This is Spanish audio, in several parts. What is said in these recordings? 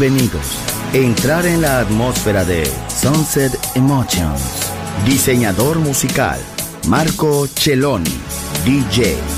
Bienvenidos. Entrar en la atmósfera de Sunset Emotions. Diseñador musical, Marco Celloni, DJ.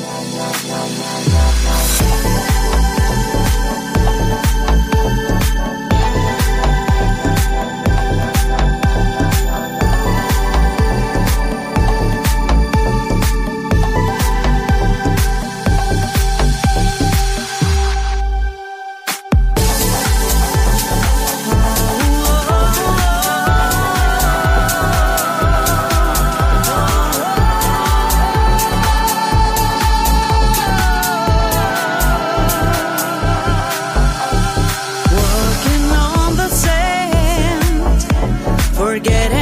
Get it.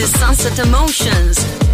Is Sunset Emotions.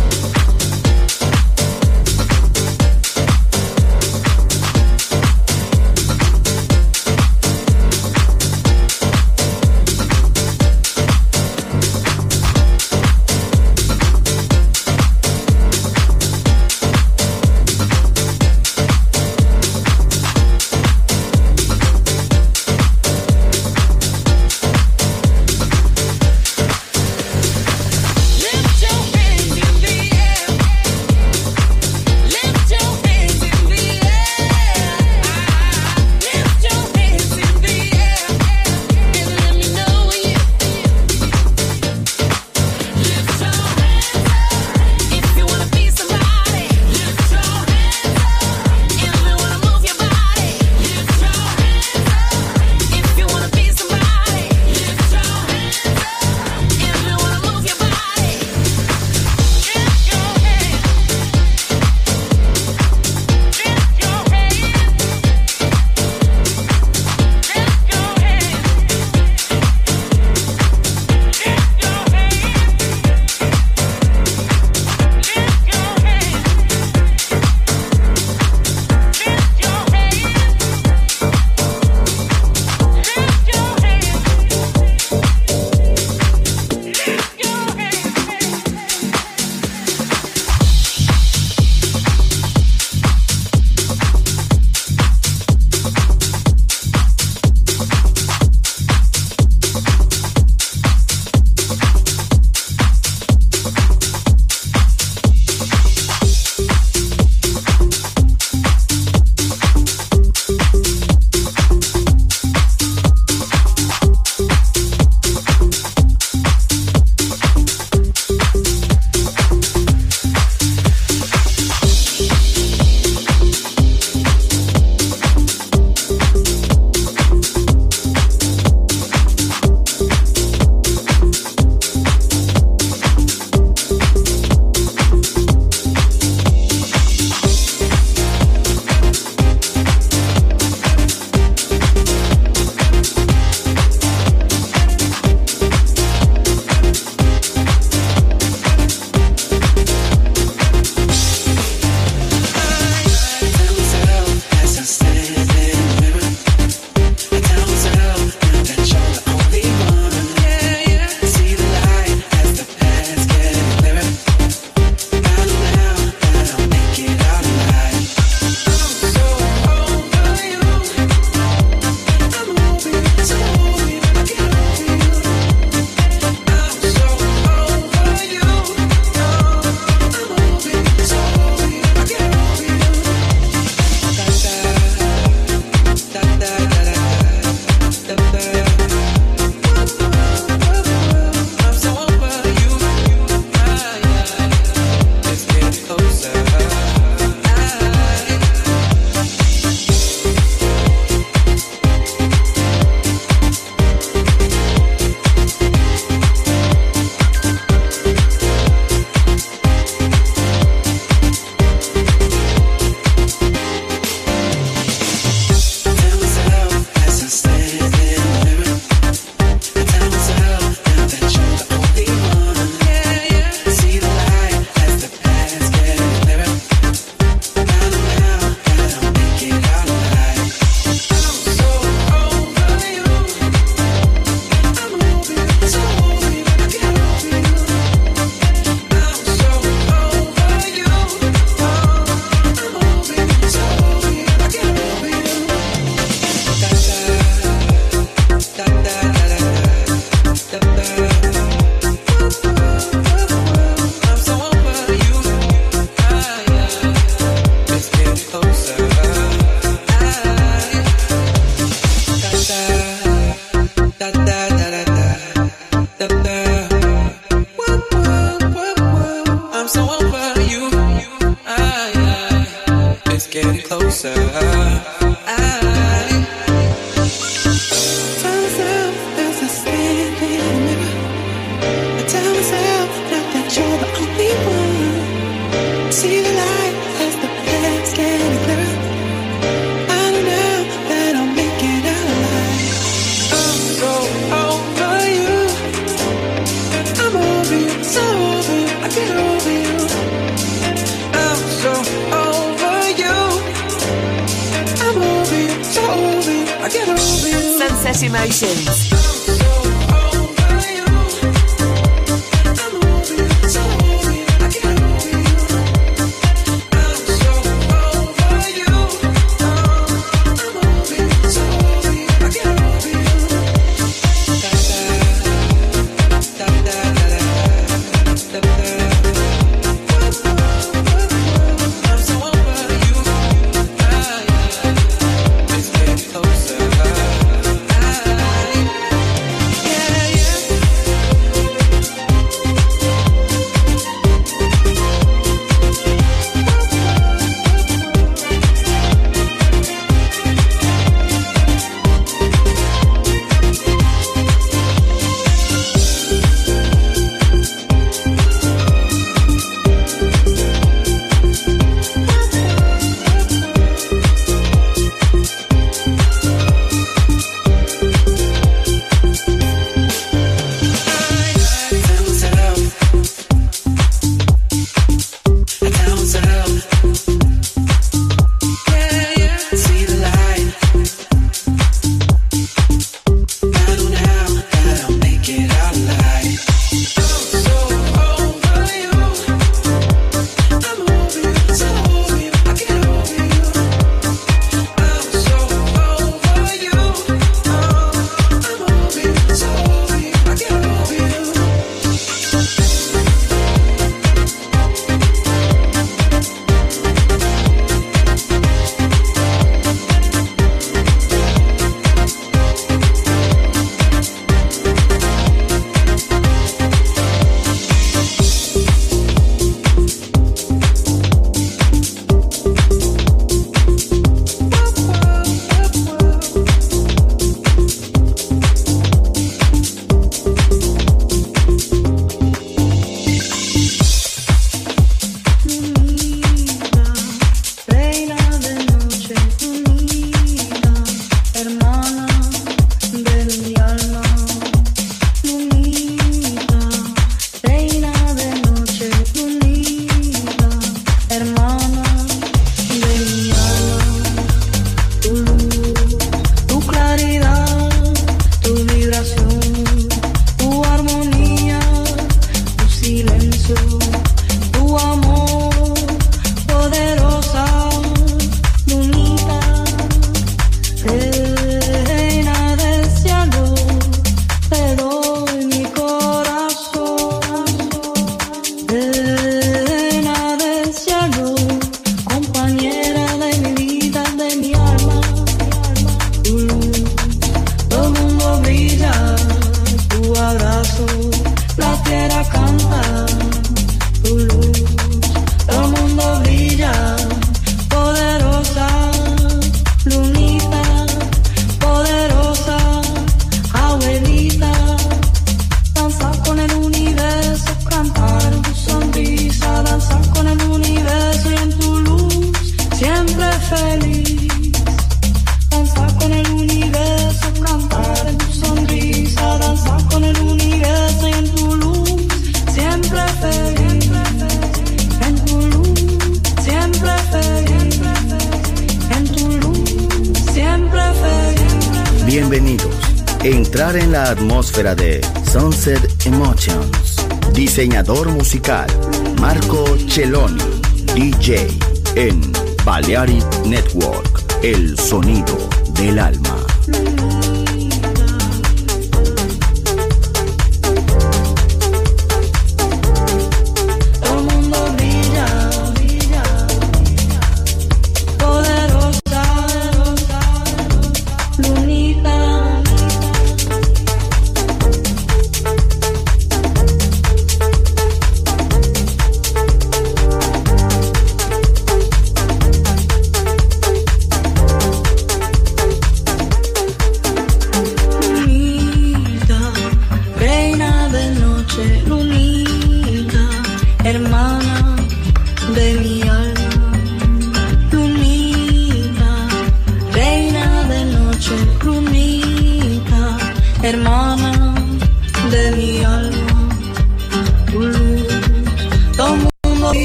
Musical